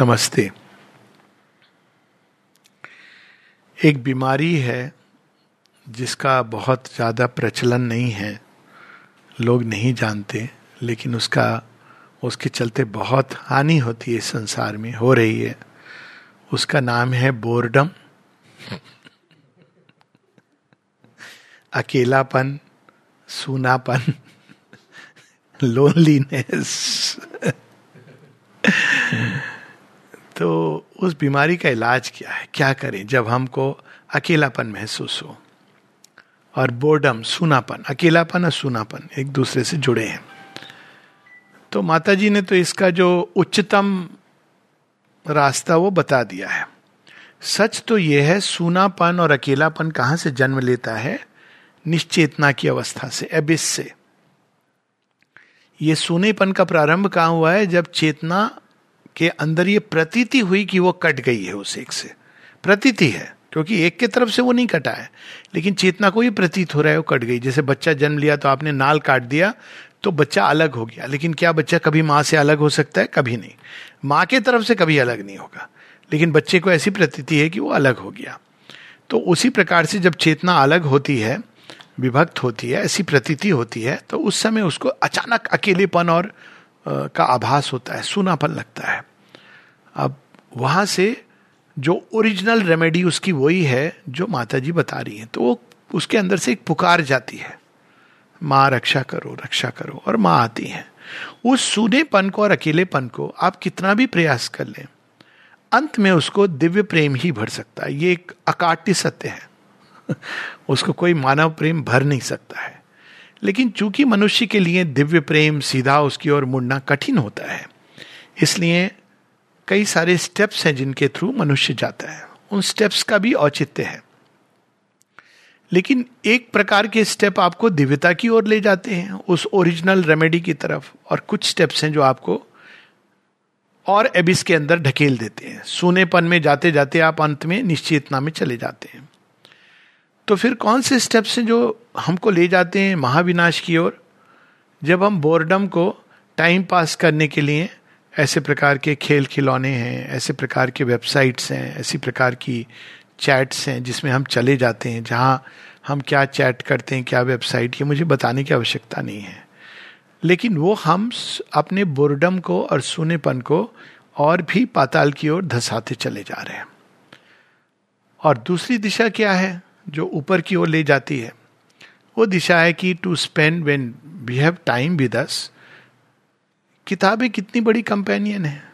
नमस्ते। एक बीमारी है जिसका बहुत ज़्यादा प्रचलन नहीं है, लोग नहीं जानते, लेकिन उसका, उसके चलते बहुत हानि होती है संसार में, हो रही है। उसका नाम है बोर्डम। अकेलापन, सूनापन, लोनलीनेस। तो उस बीमारी का इलाज क्या है? क्या करें जब हमको अकेलापन महसूस हो? और बोर्डम सुनापन, अकेलापन और सुनापन एक दूसरे से जुड़े हैं। तो माता जी ने तो इसका जो उच्चतम रास्ता वो बता दिया है। सच तो यह है, सूनापन और अकेलापन कहाँ से जन्म लेता है? निश्चेतना की अवस्था से एबिस से। ये सुनेपन का प्रारंभ कहाँ हुआ है? जब चेतना के अंदर ये प्रतीति हुई कि वो कट गई है उस एक से। प्रतीति है, क्योंकि एक के तरफ़ से वो नहीं कटा है, लेकिन चेतना को ही प्रतीत हो रहा है वो कट गई। जैसे बच्चा जन्म लिया तो आपने नाल काट दिया तो बच्चा अलग हो गया। लेकिन क्या बच्चा कभी माँ से अलग हो सकता है? कभी नहीं। माँ के तरफ़ से कभी अलग नहीं होगा। लेकिन बच्चे को ऐसी प्रतीति है कि वो अलग हो गया। तो उसी प्रकार से जब चेतना अलग होती है, विभक्त होती है, ऐसी प्रतीति होती है तो उस समय उसको अचानक अकेलेपन और का आभास होता है, सुनापन लगता है। अब वहाँ से जो ओरिजिनल रेमेडी उसकी वही है, जो माता जी बता रही हैं तो वो उसके अंदर से एक पुकार जाती है। माँ, रक्षा करो रक्षा करो, और माँ आती है। उस सूनेपन को और अकेलेपन को आप कितना भी प्रयास कर लें, अंत में उसको दिव्य प्रेम ही भर सकता है। ये एक अकाट्य सत्य है। उसको कोई मानव प्रेम भर नहीं सकता है। लेकिन चूँकि मनुष्य के लिए दिव्य प्रेम सीधा उसकी ओर मुड़ना कठिन होता है, इसलिए कई सारे स्टेप्स हैं जिनके थ्रू मनुष्य जाता है। उन स्टेप्स का भी औचित्य है। लेकिन एक प्रकार के स्टेप आपको दिव्यता की ओर ले जाते हैं, उस ओरिजिनल रेमेडी की तरफ़, और कुछ स्टेप्स हैं जो आपको और एबिस के अंदर ढकेल देते हैं। सोनेपन में जाते जाते आप अंत में निश्चेतना में चले जाते हैं। तो फिर कौन से स्टेप्स हैं जो हमको ले जाते हैं महाविनाश की ओर? जब हम बोर्डम को टाइम पास करने के लिए ऐसे प्रकार के खेल खिलौने हैं, ऐसे प्रकार के वेबसाइट्स हैं, ऐसी प्रकार की चैट्स हैं जिसमें हम चले जाते हैं, जहाँ हम क्या चैट करते हैं, क्या वेबसाइट ये मुझे बताने की आवश्यकता नहीं है। लेकिन वो हम अपने बोर्डम को और सुनेपन को और भी पाताल की ओर धसाते चले जा रहे हैं। और दूसरी दिशा क्या है? जो ऊपर की ओर ले जाती है, वो दिशा है कि to spend when we have time with us किताबें कितनी बड़ी कंपेनियन है।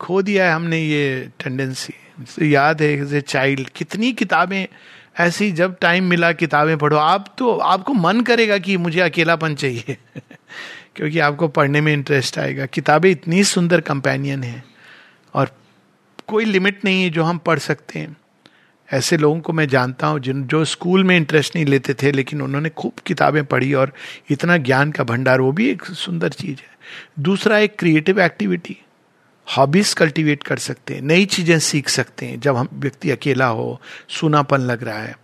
खो दिया है हमने ये टेंडेंसी याद है एज ए चाइल्ड कितनी किताबें, ऐसी जब टाइम मिला, किताबें पढ़ो, आप तो आपको मन करेगा कि मुझे अकेलापन चाहिए, क्योंकि आपको पढ़ने में इंटरेस्ट आएगा। किताबें इतनी सुंदर कंपेनियन है, और कोई लिमिट नहीं है जो हम पढ़ सकते हैं। ऐसे लोगों को मैं जानता हूँ जिन जो स्कूल में इंटरेस्ट नहीं लेते थे, लेकिन उन्होंने खूब किताबें पढ़ी और इतना ज्ञान का भंडार, वो भी एक सुंदर चीज़ है। दूसरा, एक क्रिएटिव एक्टिविटी हॉबीज कल्टीवेट कर सकते हैं, नई चीज़ें सीख सकते हैं, जब हम व्यक्ति अकेला हो, सुनापन लग रहा है।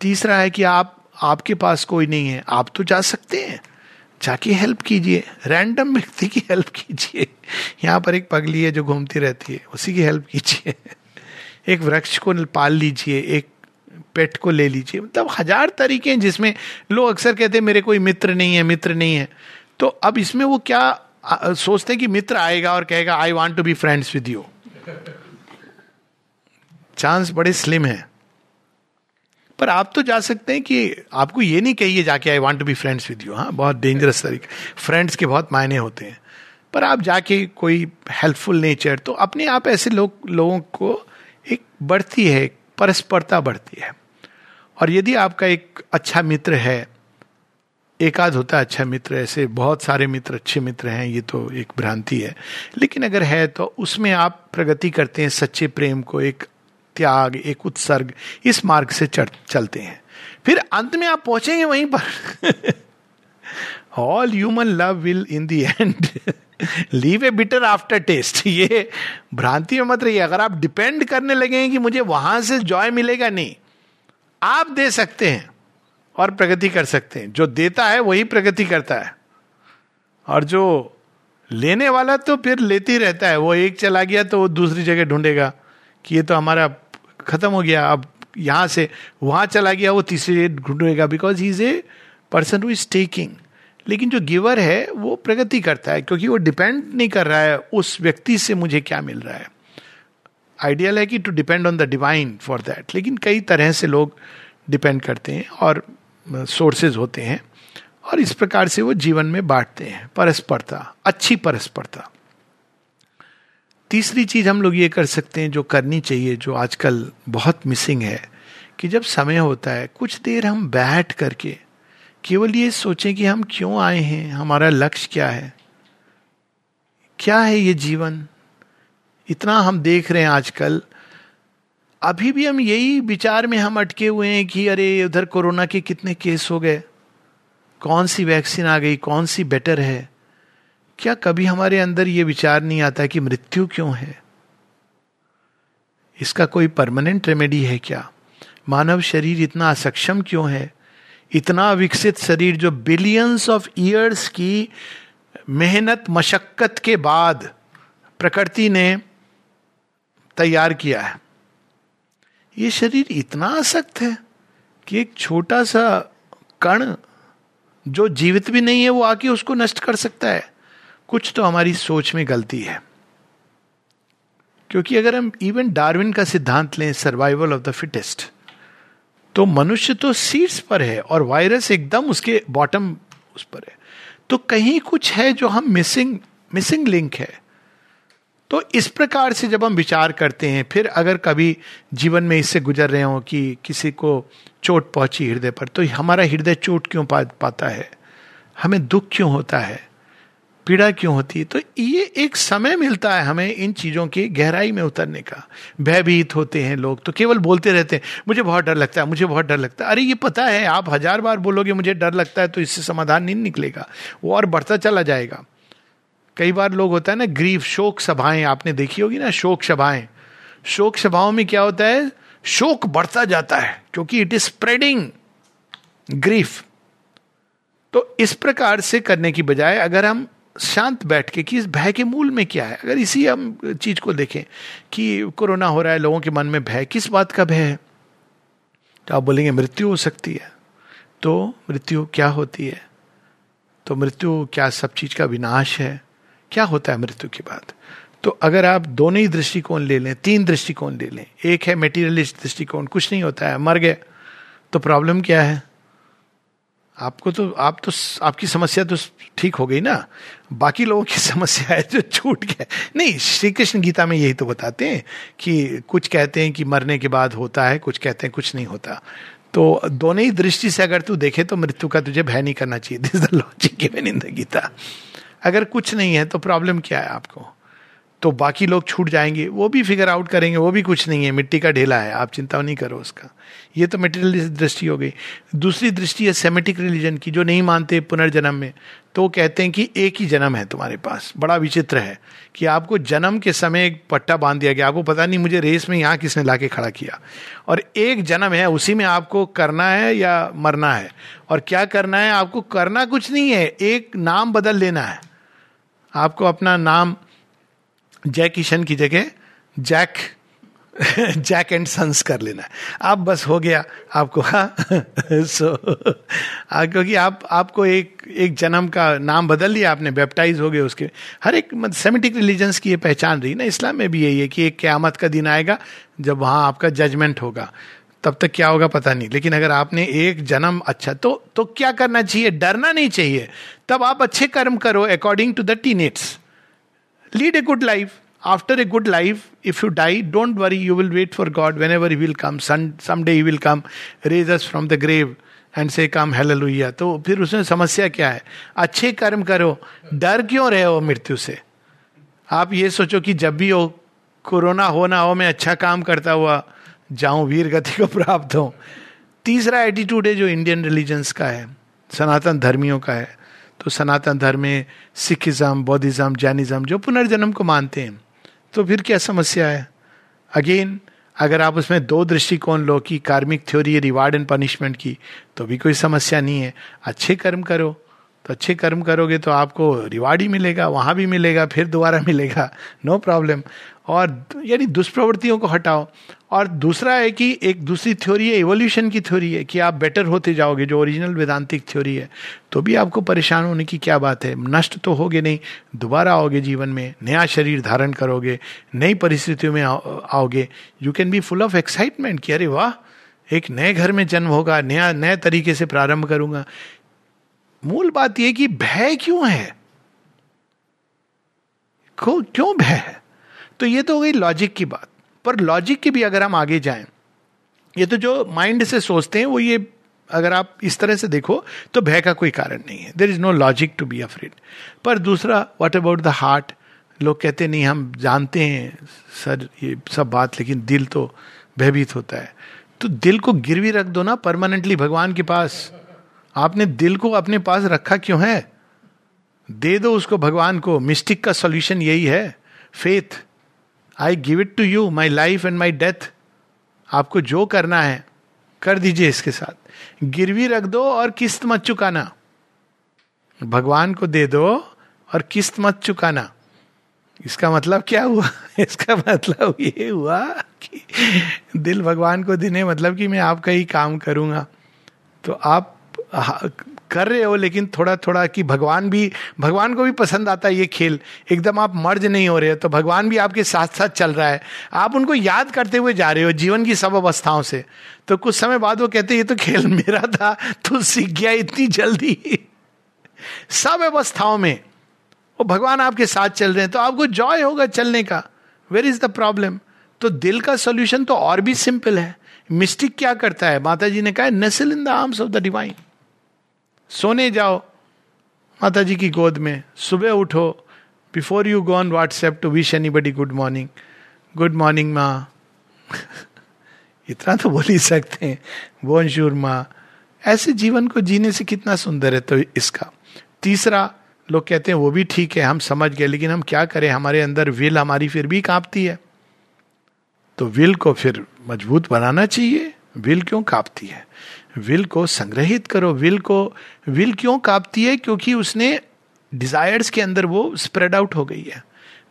तीसरा है कि आप, आपके पास कोई नहीं है, आप तो जा सकते हैं, जाके हेल्प कीजिए रैंडम व्यक्ति की हेल्प कीजिए। यहाँ पर एक पगली है जो घूमती रहती है, उसी की हेल्प कीजिए। एक वृक्ष को पाल लीजिए, एक पेट को ले लीजिए। मतलब हज़ार तरीके हैं जिसमें लोग अक्सर कहते हैं, मेरे कोई मित्र नहीं है, मित्र नहीं है। तो अब इसमें वो क्या सोचते हैं कि मित्र आएगा और कहेगा I want to be friends with you chance बड़े स्लिम है। पर आप तो जा सकते हैं कि आपको ये नहीं कहिए जाके I want to be friends with you हाँ बहुत डेंजरस तरीके। फ्रेंड्स के बहुत मायने होते हैं। पर आप जाके कोई हेल्पफुल नेचर तो अपने आप ऐसे लोग, लोगों को एक बढ़ती है, एक परस्परता बढ़ती है। और यदि आपका एक अच्छा मित्र है, एकाध होता है अच्छा मित्र, ऐसे बहुत सारे मित्र, अच्छे मित्र हैं, ये तो एक भ्रांति है। लेकिन अगर है तो उसमें आप प्रगति करते हैं, सच्चे प्रेम को, एक त्याग, एक उत्सर्ग, इस मार्ग से चलते हैं। फिर अंत में आप पहुँचेंगे वहीं पर। All human love will in the end leave a bitter aftertaste ये भ्रांति में मत रहिए। अगर आप डिपेंड करने लगे कि मुझे वहाँ से जॉय मिलेगा नहीं, आप दे सकते हैं और प्रगति कर सकते हैं। जो देता है, वही प्रगति करता है। और जो लेने वाला तो फिर लेते रहता है। वो एक चला गया तो वो दूसरी जगह ढूंढेगा कि ये तो हमारा खत्म हो गया। अब यहाँ से वहाँ चला गया, वो तीसरी जगह ढूंढेगा। Because he is a person who is taking लेकिन जो गिवर है, वो प्रगति करता है, क्योंकि वो डिपेंड नहीं कर रहा है उस व्यक्ति से मुझे क्या मिल रहा है। आइडियल है कि to depend on the divine for that लेकिन कई तरह से लोग डिपेंड करते हैं और सोर्सेज होते हैं और इस प्रकार से वो जीवन में बांटते हैं। परस्परता, अच्छी परस्परता। तीसरी चीज़ हम लोग ये कर सकते हैं, जो करनी चाहिए, जो आजकल बहुत मिसिंग है, कि जब समय होता है, कुछ देर हम बैठ करके केवल ये सोचें कि हम क्यों आए हैं? हमारा लक्ष्य क्या है? क्या है ये जीवन? इतना हम देख रहे हैं आजकल। अभी भी हम यही विचार में हम अटके हुए हैं कि अरे, उधर कोरोना के कितने केस हो गए। कौन सी वैक्सीन आ गई? कौन सी बेटर है? क्या कभी हमारे अंदर ये विचार नहीं आता कि मृत्यु क्यों है? इसका कोई परमानेंट रेमेडी है क्या? मानव शरीर इतना असक्षम क्यों है? इतना विकसित शरीर जो बिलियंस ऑफ़ ईयर्स की मेहनत, मशक्कत के बाद प्रकृति ने तैयार किया है। ये शरीर इतना आसक्त है कि एक छोटा सा कण जो जीवित भी नहीं है, वो आके उसको नष्ट कर सकता है। कुछ तो हमारी सोच में गलती है। क्योंकि अगर हम इवन डार्विन का सिद्धांत लें सर्वाइवल ऑफ़ द फिटेस्ट तो मनुष्य तो सीट्स पर है और वायरस एकदम उसके बॉटम उस पर है। तो कहीं कुछ है जो हम मिसिंग मिसिंग लिंक है। तो इस प्रकार से जब हम विचार करते हैं, फिर अगर कभी जीवन में इससे गुजर रहे हो कि किसी को चोट पहुँची हृदय पर तो हमारा हृदय चोट क्यों पाता है? हमें दुख क्यों होता है? पीड़ा क्यों होती है? तो ये एक समय मिलता है हमें इन चीज़ों की गहराई में उतरने का। भयभीत होते हैं लोग तो केवल बोलते रहते हैं, मुझे बहुत डर लगता है, मुझे बहुत डर लगता है। अरे, ये पता है, आप हज़ार बार बोलोगे, मुझे डर लगता है तो इससे समाधान नहीं निकलेगा, वो और बढ़ता चला जाएगा। कई बार लोग होता है ना, ग्रीफ, शोक सभाएँ, आपने देखी होगी ना, शोक सभाएँ। शोक सभाओं में क्या होता है? शोक बढ़ता जाता है, क्योंकि इट इज़ स्प्रेडिंग ग्रीफ तो इस प्रकार से करने की बजाय अगर हम शांत बैठ के कि इस भय के मूल में क्या है? अगर इसी हम चीज़ को देखें कि कोरोना हो रहा है, लोगों के मन में भय, किस बात का भय है? तो आप बोलेंगे, मृत्यु हो सकती है। तो मृत्यु क्या होती है? तो मृत्यु क्या सब चीज़ का विनाश है? क्या होता है मृत्यु के बाद? तो अगर आप दोनों ही दृष्टिकोण ले लें, तीन दृष्टिकोण ले लें, एक है मेटीरियलिस्ट दृष्टिकोण, कुछ नहीं होता है, मर गए तो प्रॉब्लम क्या है? आपको तो आप तो आपकी समस्या तो ठीक हो गई ना। बाकी लोगों की समस्या है जो छूट गए नहीं श्री कृष्ण गीता में यही तो बताते हैं कि कुछ कहते हैं कि मरने के बाद होता है, कुछ कहते हैं कुछ नहीं होता। तो दोनों ही दृष्टि से अगर तू देखे तो मृत्यु का तुझे भय नहीं करना चाहिए। This the logic in the Gita अगर कुछ नहीं है तो प्रॉब्लम क्या है आपको? तो बाकी लोग छूट जाएँगे, वो भी फिगर आउट करेंगे, वो भी कुछ नहीं है, मिट्टी का ढेला है, आप चिंता नहीं करो उसका। ये तो मेटेरियल दृष्टि हो गई। दूसरी दृष्टि है सेमेटिक रिलीजन की, जो नहीं मानते पुनर्जन्म में। तो कहते हैं कि एक ही जन्म है तुम्हारे पास, बड़ा विचित्र है कि आपको जन्म के समय एक पट्टा बाँध दिया गया। आपको पता नहीं मुझे रेस में यहाँ किसने ला खड़ा किया। और एक जन्म है, उसी में आपको करना है या मरना है। और क्या करना है, आपको करना कुछ नहीं है, एक नाम बदल लेना है। आपको अपना नाम जय किशन की जगह जैक जैक एंड सन्स कर लेना। आप बस हो गया आपको हाँ। सो क्योंकि आप, आपको एक एक जन्म का नाम बदल लिया आपने बेप्टाइज हो गए उसके। हर एक मतलब सेमेटिक रिलीजन्स की ये पहचान रही ना, इस्लाम में भी यही है कि एक क्यामत का दिन आएगा, जब वहाँ आपका जजमेंट होगा। तब तक क्या होगा पता नहीं, लेकिन अगर आपने एक जन्म अच्छा तो तो क्या करना चाहिए? डरना नहीं चाहिए। तब आप अच्छे कर्म करो according to the tenets lead a good life after a good life if you die don't worry you will wait for God whenever will come some will come raise us from the grave and say come hell हेलुया तो फिर उसमें समस्या क्या है? अच्छे कर्म करो, डर क्यों रहे हो मृत्यु से? आप ये सोचो कि जब भी हो, कोरोना हो ना हो, मैं अच्छा काम करता हुआ जाऊँ, वीर गति को प्राप्त हो। तीसरा एटीट्यूड है जो इंडियन रिलीजन्स का है, सनातन धर्मियों का है। तो सनातन धर्म में सिखिज्म, बौद्धिज्म, जैनिज्म जो पुनर्जन्म को मानते हैं तो फिर क्या समस्या है? अगेन अगर आप उसमें दो दृष्टिकोण लो कि कार्मिक थ्योरी रिवार्ड एंड पनिशमेंट की तो भी कोई समस्या नहीं है। अच्छे कर्म करो तो अच्छे कर्म करोगे तो आपको रिवार्ड ही मिलेगा, वहाँ भी मिलेगा, फिर दोबारा मिलेगा। नो प्रॉब्लम और यानी दुष्प्रवृत्तियों को हटाओ। और दूसरा है कि एक दूसरी थ्योरी है एवोल्यूशन की थ्योरी है कि आप बेटर होते जाओगे, जो ओरिजिनल वेदांतिक थ्योरी है तो भी आपको परेशान होने की क्या बात है? नष्ट तो होगे नहीं, दोबारा आओगे जीवन में, नया शरीर धारण करोगे, नई परिस्थितियों में आओगे। You can be full of excitement कि अरे वाह, एक नए घर में जन्म होगा, नया, नए तरीके से प्रारंभ करूँगा। मूल बात यह कि भय क्यों है? क्यों भय है? तो ये तो हो गई लॉजिक की बात। पर लॉजिक की भी अगर हम आगे जाएँ, ये तो जो माइंड से सोचते हैं, वो ये अगर आप इस तरह से देखो तो भय का कोई कारण नहीं है। There is no logic to be afraid पर दूसरा वट अबाउट द हार्ट लोग कहते नहीं, हम जानते हैं, सर, ये सब बात, लेकिन दिल तो भयभीत होता है। तो दिल को गिरवी रख दो ना परमानेंटली भगवान के पास। आपने दिल को अपने पास रखा क्यों है? दे दो उसको भगवान को। मिस्टिक का सॉल्यूशन यही है। Faith I give it to you my life and my death आपको जो करना है, कर दीजिए इसके साथ। गिरवी रख दो और किस्त मत चुकाना। भगवान को दे दो और किस्त मत चुकाना। इसका मतलब क्या हुआ? इसका मतलब ये हुआ कि दिल भगवान को देने मतलब कि मैं आपका ही काम करूँगा। तो आप कर रहे हो, लेकिन थोड़ा थोड़ा कि भगवान भी, भगवान को भी पसंद आता है ये खेल। एकदम आप मर्ज नहीं हो रहे हो तो भगवान भी आपके साथ साथ चल रहा है। आप उनको याद करते हुए जा रहे हो जीवन की सब अवस्थाओं से। तो कुछ समय बाद वो कहते ये तो खेल मेरा था तो सीख गया इतनी जल्दी। सब अवस्थाओं में। वो भगवान आपके साथ चल रहे हैं तो आपको जॉय होगा चलने का। वेर इज़ द प्रॉब्लम तो दिल का सोल्यूशन तो और भी सिंपल है। मिस्टिक क्या करता है? माता जी ने कहा, nestle in the arms of the divine सोने जाओ माता जी की गोद में। सुबह उठो। Before you go on WhatsApp to wish anybody good morning good morning माँ इतना तो बोल ही सकते हैं। बोनशूर माँ ऐसे जीवन को जीने से कितना सुंदर है तो इसका। तीसरा, लोग कहते हैं, वो भी ठीक है, हम समझ गए, लेकिन हम क्या करें? हमारे अंदर विल हमारी फिर भी कांपती है। तो विल को फिर मज़बूत बनाना चाहिए। विल क्यों कांपती है? विल को संग्रहित करो। विल को, विल क्यों कांपती है? क्योंकि उसने डिजायर्स के अंदर वो स्प्रेड आउट हो गई है।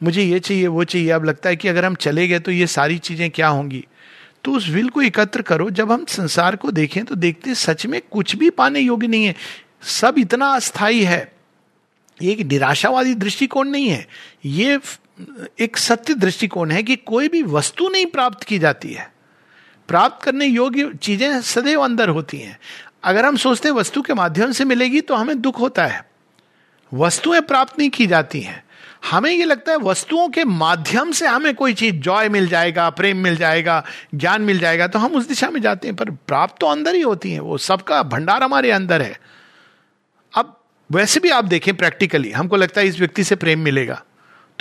मुझे ये चाहिए, वो चाहिए। अब लगता है कि अगर हम चले गए तो ये सारी चीज़ें क्या होंगी? तो उस विल को एकत्र करो। जब हम संसार को देखें तो देखते सच में कुछ भी पाने योग्य नहीं है। सब इतना अस्थाई है। ये एक निराशावादी दृष्टिकोण नहीं है। ये एक सत्य दृष्टिकोण है कि कोई भी वस्तु नहीं प्राप्त की जाती है। प्राप्त करने योग्य चीज़ें सदैव अंदर होती हैं। अगर हम सोचते हैं वस्तु के माध्यम से मिलेगी तो हमें दुख होता है। वस्तुएँ प्राप्त नहीं की जाती हैं। हमें ये लगता है वस्तुओं के माध्यम से हमें कोई चीज़, जॉय मिल जाएगा, प्रेम मिल जाएगा, ज्ञान मिल जाएगा तो हम उस दिशा में जाते हैं। पर प्राप्त तो अंदर ही होती है। वो सबका भंडार हमारे अंदर है। अब वैसे भी आप देखें प्रैक्टिकली, हमको लगता है इस व्यक्ति से प्रेम मिलेगा।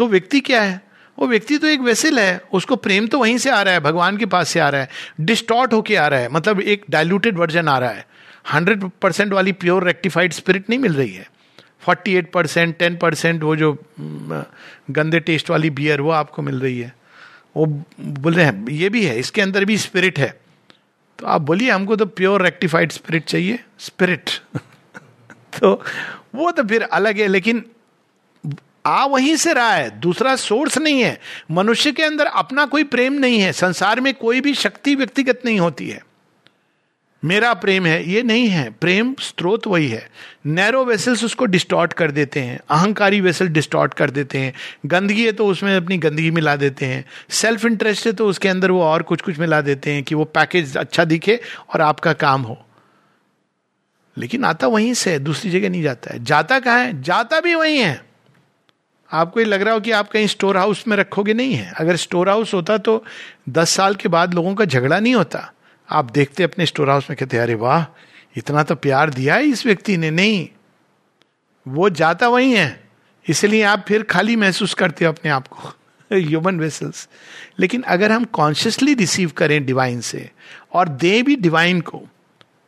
तो व्यक्ति क्या है? वो व्यक्ति तो एक वेसल है। उसको प्रेम तो वहीं से आ रहा है, भगवान के पास से आ रहा है। डिस्टॉर्ट होके आ रहा है। मतलब एक डायल्यूटेड वर्जन आ रहा है। हंड्रेड परसेंट वाली प्योर रेक्टिफाइड स्पिरिट नहीं मिल रही है। Forty eight percent ten percent वो जो गंदे टेस्ट वाली बियर वो आपको मिल रही है। वो बोल रहे हैं, ये भी है, इसके अंदर भी स्पिरिट है। तो आप बोलिए, हमको तो प्योर रेक्टिफाइड स्पिरिट चाहिए। स्पिरिट तो वो तो फिर अलग है, लेकिन आ वहीं से रहा है, दूसरा सोर्स नहीं है। मनुष्य के अंदर अपना कोई प्रेम नहीं है, संसार में कोई भी शक्ति व्यक्तिगत नहीं होती है। मेरा प्रेम है, ये नहीं है। प्रेम स्रोत वही है। नैरो वेसल्स उसको डिस्टॉर्ट कर देते हैं, अहंकारी वेसल डिस्टॉर्ट कर देते हैं। गंदगी है तो उसमें अपनी गंदगी मिला देते हैं। सेल्फ इंटरेस्ट है तो उसके अंदर वो और कुछ कुछ मिला देते हैं कि वो पैकेज अच्छा दिखे और आपका काम हो। लेकिन आता वहीं से, दूसरी जगह नहीं जाता है। जाता कहाँ है? जाता भी वहीं है। आपको ये लग रहा हो कि आप कहीं स्टोर हाउस में रखोगे नहीं है। अगर स्टोर हाउस होता तो दस साल के बाद लोगों का झगड़ा नहीं होता। आप देखते अपने स्टोर हाउस में कहते, अरे वाह, इतना तो प्यार दिया है इस व्यक्ति ने। नहीं। वो जाता वही है। इसलिए आप फिर खाली महसूस करते हो अपने आप को। ह्यूमन वेसल्स लेकिन अगर हम कॉन्शियसली रिसीव करें डिवाइन से, और दे भी डिवाइन को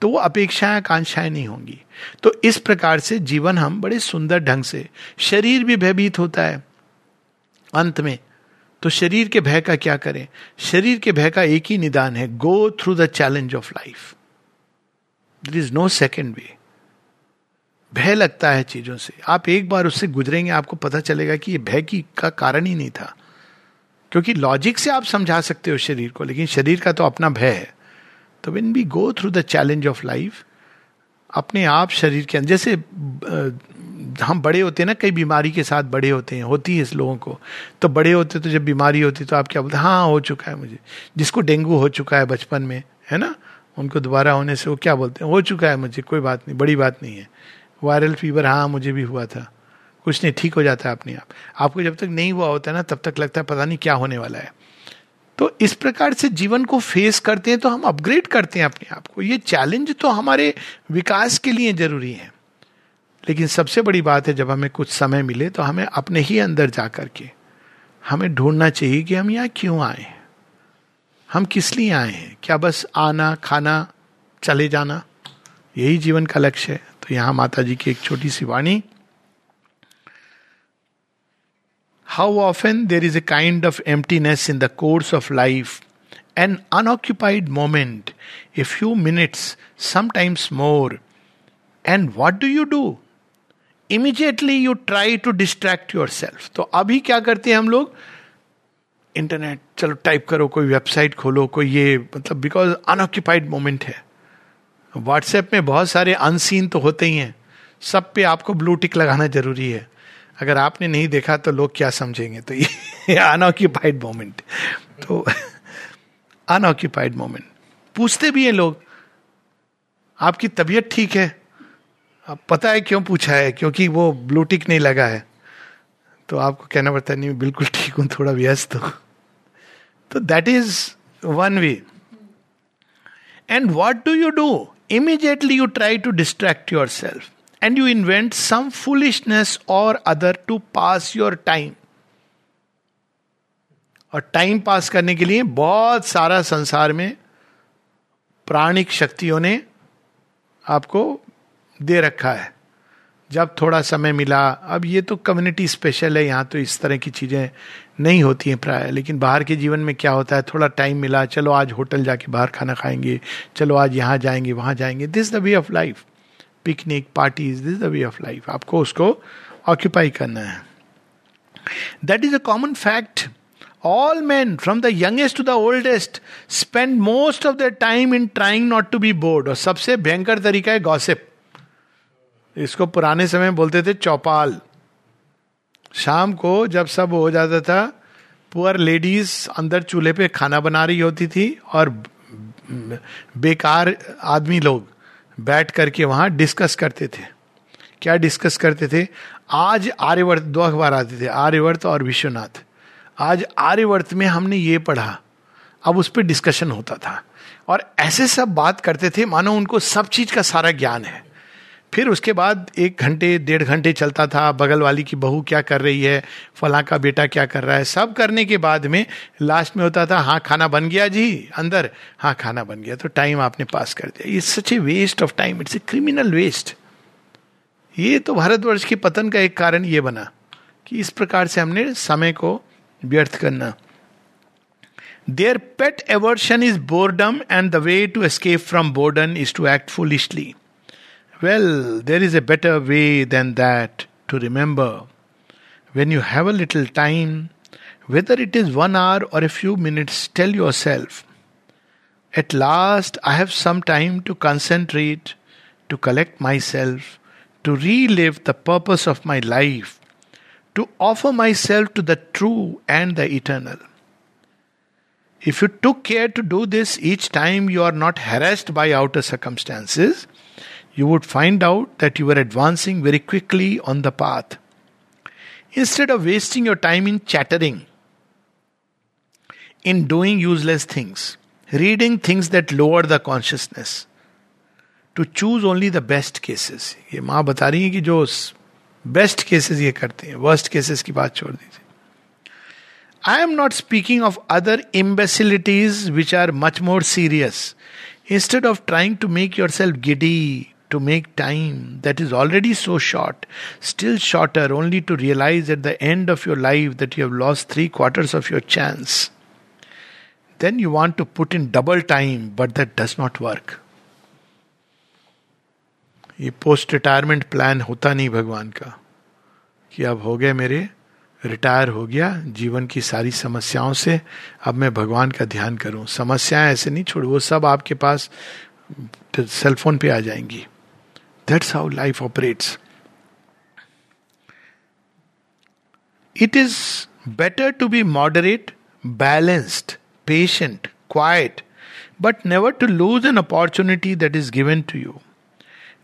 तो वो अपेक्षाएँ आकांक्षाएँ नहीं होंगी। तो इस प्रकार से जीवन हम बड़े सुंदर ढंग से, शरीर भी भयभीत होता है अंत में। तो शरीर के भय का क्या करें? शरीर के भय का एक ही निदान है go through the challenge of life there is no second way भय लगता है चीज़ों से। आप एक बार उससे गुजरेंगे, आपको पता चलेगा कि ये भय की का कारण ही नहीं था। क्योंकि लॉजिक से आप समझा सकते हो शरीर को, लेकिन शरीर का तो अपना भय है। तो when we go through the challenge of life अपने आप शरीर के अंदर, जैसे हम बड़े होते हैं ना, कई बीमारी के साथ बड़े होते हैं, होती है इस लोगों को। तो बड़े होते तो जब बीमारी होती तो आप क्या बोलते हाँ हो चुका है मुझे। जिसको डेंगू हो चुका है बचपन में, है ना? उनको दोबारा होने से वो क्या बोलते हैं, हो चुका है मुझे, कोई बात नहीं, बड़ी बात नहीं है। वायरल फीवर हाँ मुझे भी हुआ था। कुछ नहीं, ठीक हो जाता है अपने आप। आपको जब तक नहीं हुआ होता है ना, तब तक लगता है पता नहीं क्या होने वाला है। तो इस प्रकार से जीवन को फेस करते हैं तो हम अपग्रेड करते हैं अपने आप को। ये चैलेंज तो हमारे विकास के लिए ज़रूरी है। लेकिन सबसे बड़ी बात है, जब हमें कुछ समय मिले तो हमें अपने ही अंदर जा करके हमें ढूंढना चाहिए कि हम यहाँ क्यों आए हैं? हम किस लिए आए हैं? क्या बस आना, खाना, चले जाना, यही जीवन का लक्ष्य है? तो यहाँ माता जी की एक छोटी सी वाणी। How often there is a kind of emptiness in the course of life an unoccupied moment a few minutes sometimes more and what do you do immediately you try to distract yourself तो अभी क्या करते हैं हम लोग? Internet चलो type करो, कोई वेबसाइट खोलो, कोई ये मतलब बिकॉज़ अनऑक्यूपाइड मोमेंट है। व्हाट्सएप में बहुत सारे अनसीन तो होते ही हैं। सब पे आपको ब्लू टिक लगाना ज़रूरी है। अगर आपने नहीं देखा तो लोग क्या समझेंगे? तो ये अनऑक्यूपाइड मोमेंट तो अनऑक्यूपाइड मोमेंट पूछते भी हैं लोग, आपकी तबीयत ठीक है? अब पता है क्यों पूछा है? क्योंकि वो ब्लू टिक नहीं लगा है। तो आपको कहना पड़ता है, नहीं बिल्कुल ठीक हूँ, थोड़ा व्यस्त हो। तो that is one way and what do you do immediately you try to distract yourself and you invent some foolishness or other to pass your time और टाइम पास करने के लिए बहुत सारा संसार में प्राणिक शक्तियों ने आपको दे रखा है। जब थोड़ा समय मिला, अब ये तो कम्युनिटी स्पेशल है, यहाँ तो इस तरह की चीज़ें नहीं होती हैं प्राय। लेकिन बाहर के जीवन में क्या होता है? थोड़ा टाइम मिला, चलो आज होटल जाके बाहर खाना खाएँगे, चलो आज यहाँ जाएँगे, वहाँ जाएँगे। This the way of life picnic parties this the way of life आपको उसको ऑक्यूपाई करना है। That is a common fact all man from the youngest to the oldest spend most of the time in trying not to be bored और सबसे भयंकर तरीका है gossip इसको पुराने समय बोलते थे चौपाल। शाम को जब सब हो जाता था पुअर लेडीज़ अंदर चूल्हे पे खाना बना रही होती थी और बेकार आदमी लोग बैठ करके वहाँ डिस्कस करते थे। क्या डिस्कस करते थे? आज आर्यवर्त, दो अखबार आते थे, आर्यवर्त और विश्वनाथ। आज आर्यवर्त में हमने ये पढ़ा, अब उस पर डिस्कशन होता था। और ऐसे सब बात करते थे, मानो उनको सब चीज़ का सारा ज्ञान है। फिर उसके बाद एक घंटे, डेढ़ घंटे चलता था, बगल वाली की बहू क्या कर रही है, फला का बेटा क्या कर रहा है, सब करने के बाद में लास्ट में होता था हाँ खाना बन गया जी, अंदर हाँ खाना बन गया तो टाइम आपने पास कर दिया। It's such a waste of time it's a criminal waste ये तो भारतवर्ष के पतन का एक कारण ये बना कि इस प्रकार से हमने समय को व्यर्थ करना। Their pet aversion is boredom and the way to escape from boredom is to act foolishly Well, there is a better way than that to remember. When you have a little time, whether it is one hour or a few minutes, tell yourself, At last, I have some time to concentrate, to collect myself, to relive the purpose of my life, to offer myself to the true and the eternal. If you took care to do this each time you are not harassed by outer circumstances, you would find out that you were advancing very quickly on the path. Instead of wasting your time in chattering, in doing useless things, reading things that lower the consciousness, to choose only the best cases. ये माँ बता रही है कि जो best cases ये करते हैं वर्स्ट केसेस की बात छोड़ दीजिए I am not speaking of other imbecilities which are much more serious instead of trying to make yourself giddy to make time that is already so short, still shorter, only to realize at the end of your life that you have lost three quarters of your chance. Then you want to put in double time, but that does not work. ये post retirement plan होता नहीं भगवान का कि अब हो गए मेरे रिटायर हो गया जीवन की सारी समस्याओं से अब मैं भगवान का ध्यान करूँ समस्याएँ ऐसे नहीं छोड़ वो सब आपके पास सेलफोन पे आ जाएँगी That's how life operates. It is better to be moderate, balanced, patient, quiet, but never to lose an opportunity that is given to you.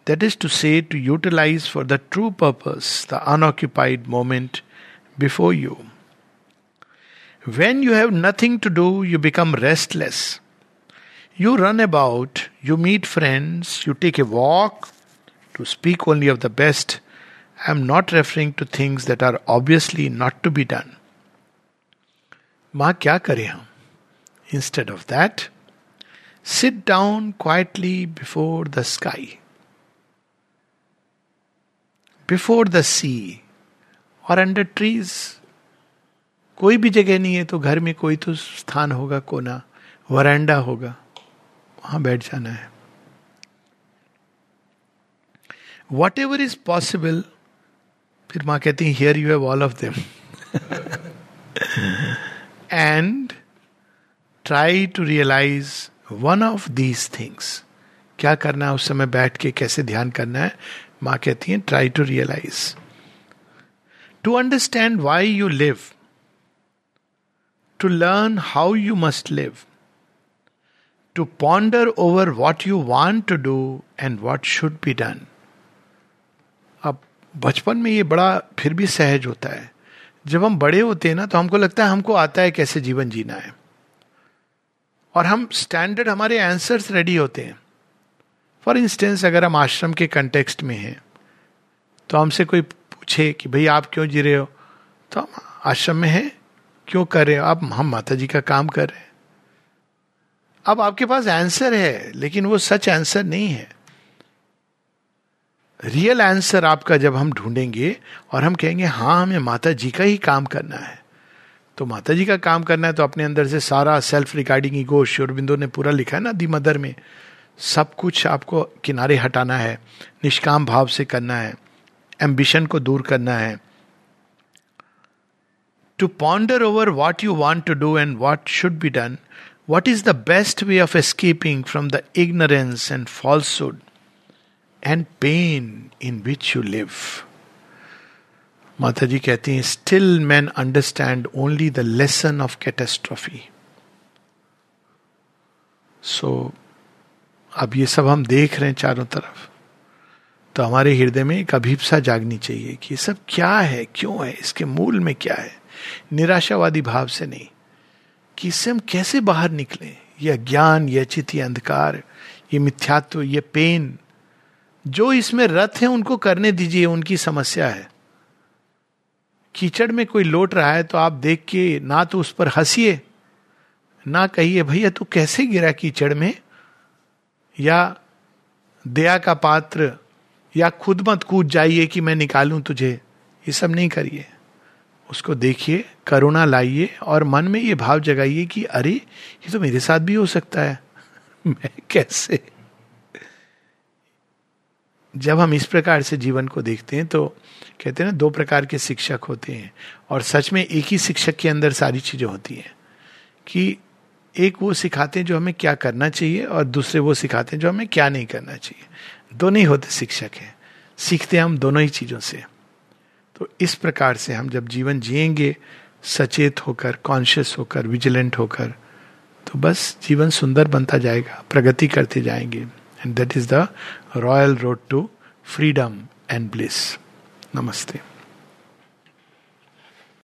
That is to say, to utilize for the true purpose the unoccupied moment before you. When you have nothing to do, you become restless. You run about, you meet friends, you take a walk, to speak only of the best. I am not referring to things that are obviously not to be done. माँ, क्या करें हम instead of that sit down quietly before the sky before the sea or under trees कोई भी जगह नहीं है तो घर में कोई तो स्थान होगा, कोना, वरांडा होगा, वहाँ बैठ जाना है वट एवर इज़ पॉसिबल फिर माँ कहती है here you have all of them and try to realise one of these things क्या करना है, उस समय बैठ के कैसे ध्यान करना है? माँ कहती है try to realise to understand why you live to learn how you must live to ponder over what you want to do and what should be done बचपन में ये बड़ा फिर भी सहज होता है। जब हम बड़े होते हैं ना तो हमको लगता है हमको आता है कैसे जीवन जीना है। और हम स्टैंडर्ड हमारे आंसर्स रेडी होते हैं। फॉर इंस्टेंस अगर हम आश्रम के कंटेक्स्ट में हैं तो हमसे कोई पूछे कि भाई आप क्यों जी रहे हो? तो हम आश्रम में हैं, क्यों कर रहे हो? आप, हम माता जी का काम कर रहे हैं। अब आपके पास आंसर है, लेकिन वो सच आंसर नहीं है। रियल आंसर आपका जब हम ढूंढेंगे और हम कहेंगे हाँ हमें माता जी का ही काम करना है। तो माता जी का काम करना है तो अपने अंदर से सारा सेल्फ रिगार्डिंग ईगो श्योरबिंदो ने पूरा लिखा है ना, दी मदर में। सब कुछ आपको किनारे हटाना है, निष्काम भाव से करना है एम्बिशन को दूर करना है। To ponder over what you want to do and what should be done what is the best way of escaping from the ignorance and falsehood and pain in which you live Mata ji कहती हैं still man understand only the lesson of catastrophe so अब ये सब हम देख रहे हैं चारों तरफ़। तो हमारे हृदय में एक अभिप्सा जागनी चाहिए कि ये सब क्या है, क्यों है, इसके मूल में क्या है? निराशावादी भाव से नहीं, कि इससे हम कैसे बाहर निकले? ये अज्ञान, ये अचित ये अंधकार, ये मिथ्यात्व, ये पेन जो इसमें रथ है, उनको करने दीजिए, उनकी समस्या है। कीचड़ में कोई लौट रहा है तो आप देख के ना तो उस पर हंसिए, ना कहिए, भैया, तू कैसे गिरा कीचड़ में? या दया का पात्र, या खुद मत कूद जाइए कि मैं निकालूं तुझे। ये सब नहीं करिए। उसको देखिए, करुणा लाइए, और मन में ये भाव जगाइए कि, अरे, ये तो मेरे साथ भी हो सकता है। मैं कैसे जब हम इस प्रकार से जीवन को देखते हैं तो कहते हैं ना, दो प्रकार के शिक्षक होते हैं। और सच में एक ही शिक्षक के अंदर सारी चीज़ें होती हैं कि एक वो सिखाते हैं जो हमें क्या करना चाहिए और दूसरे वो सिखाते हैं जो हमें क्या नहीं करना चाहिए। दोनों ही होते शिक्षक हैं। सीखते हैं हम दोनों ही चीज़ों से। तो इस प्रकार से हम जब जीवन जिएँगे, सचेत होकर कॉन्शियस होकर विजिलेंट होकर तो बस जीवन सुंदर बनता जाएगा, प्रगति करते जाएँगे। And that is the royal road to freedom and bliss. Namaste.